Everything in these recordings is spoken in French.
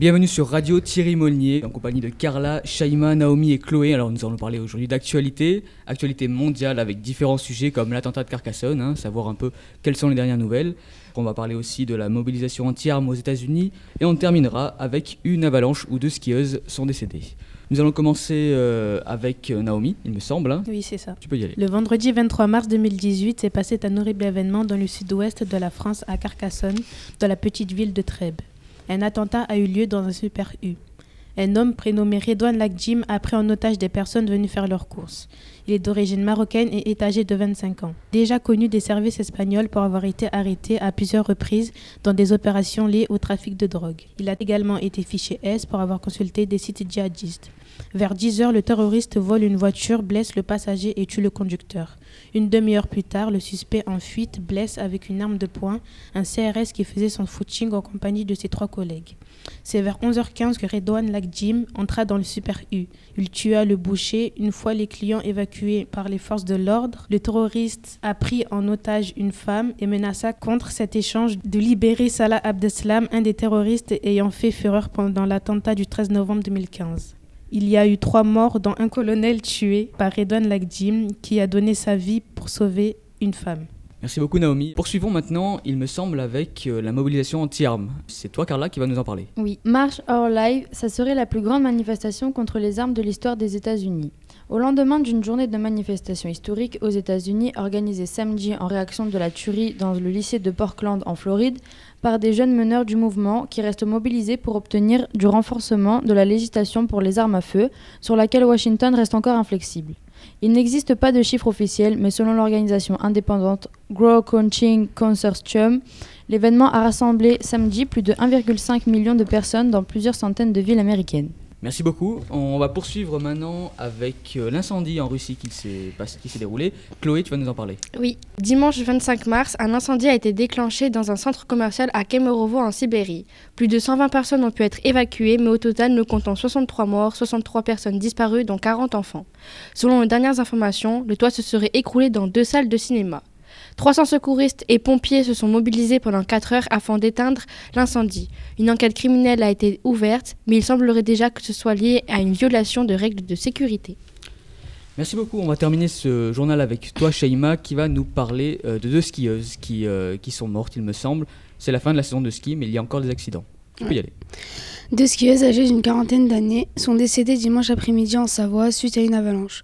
Bienvenue sur Radio Thierry Molnier, en compagnie de Carla, Shaima, Naomi et Chloé. Alors nous allons parler aujourd'hui d'actualité, actualité mondiale avec différents sujets comme l'attentat de Carcassonne, hein, savoir un peu quelles sont les dernières nouvelles. On va parler aussi de la mobilisation anti-armes aux États-Unis et on terminera avec une avalanche où deux skieuses sont décédées. Nous allons commencer euh, avec euh, Naomi, il me semble. hein. Oui, c'est ça. Tu peux y aller. Le vendredi 23 mars 2018 s'est passé un horrible événement dans le sud-ouest de la France, à Carcassonne, dans la petite ville de Trèbes. Un attentat a eu lieu dans un super U. Un homme prénommé Redouane Lakjim a pris en otage des personnes venues faire leurs courses. Il est d'origine marocaine et est âgé de 25 ans. Déjà connu des services espagnols pour avoir été arrêté à plusieurs reprises dans des opérations liées au trafic de drogue. Il a également été fiché S pour avoir consulté des sites djihadistes. Vers 10 heures, le terroriste vole une voiture, blesse le passager et tue le conducteur. Une demi-heure plus tard, le suspect en fuite blesse avec une arme de poing un CRS qui faisait son footing en compagnie de ses trois collègues. C'est vers 11h15 que Redouane entra dans le Super U. Il tua le boucher. Une fois les clients évacués par les forces de l'ordre, le terroriste a pris en otage une femme et menaça contre cet échange de libérer Salah Abdeslam, un des terroristes ayant fait fureur pendant l'attentat du 13 novembre 2015. Il y a eu trois morts, dont un colonel tué par Redouane Lakjim qui a donné sa vie pour sauver une femme. Merci beaucoup Naomi. Poursuivons maintenant, il me semble, avec euh, la mobilisation anti-armes. C'est toi Carla qui va nous en parler. Oui, March Our Life, ça serait la plus grande manifestation contre les armes de l'histoire des États-Unis. Au lendemain d'une journée de manifestation historique aux États-Unis organisée samedi en réaction de la tuerie dans le lycée de Portland en Floride par des jeunes meneurs du mouvement qui restent mobilisés pour obtenir du renforcement de la législation pour les armes à feu, sur laquelle Washington reste encore inflexible. Il n'existe pas de chiffre officiel, mais selon l'organisation indépendante Grow Coaching Consortium, l'événement a rassemblé samedi plus de 1,5 million de personnes dans plusieurs centaines de villes américaines. Merci beaucoup. On va poursuivre maintenant avec euh, l'incendie en Russie qui s'est déroulé. Chloé, tu vas nous en parler. Oui, dimanche 25 mars, un incendie a été déclenché dans un centre commercial à Kemerovo en Sibérie. Plus de 120 personnes ont pu être évacuées, mais au total, nous comptons 63 morts, 63 personnes disparues, dont 40 enfants. Selon les dernières informations, le toit se serait écroulé dans deux salles de cinéma. 300 secouristes et pompiers se sont mobilisés pendant 4 heures afin d'éteindre l'incendie. Une enquête criminelle a été ouverte, mais il semblerait déjà que ce soit lié à une violation de règles de sécurité. Merci beaucoup. On va terminer ce journal avec toi, Shaima, qui va nous parler euh, de deux skieuses qui, euh, qui sont mortes, il me semble. C'est la fin de la saison de ski, mais il y a encore des accidents. Tu peux y aller. Deux skieuses âgées d'une quarantaine d'années sont décédées dimanche après-midi en Savoie suite à une avalanche.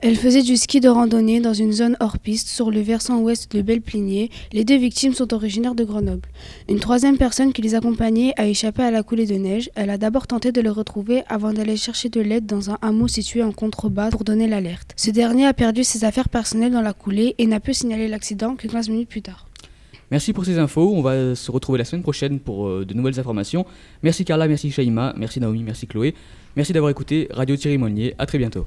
Elles faisaient du ski de randonnée dans une zone hors piste sur le versant ouest de Belleplinier. Les deux victimes sont originaires de Grenoble. Une troisième personne qui les accompagnait a échappé à la coulée de neige. Elle a d'abord tenté de le retrouver avant d'aller chercher de l'aide dans un hameau situé en contrebas pour donner l'alerte. Ce dernier a perdu ses affaires personnelles dans la coulée et n'a pu signaler l'accident que 15 minutes plus tard. Merci pour ces infos. On va se retrouver la semaine prochaine pour euh, de nouvelles informations. Merci Carla, merci Shaima, merci Naomi, merci Chloé. Merci d'avoir écouté Radio Thierry Molnier. À très bientôt.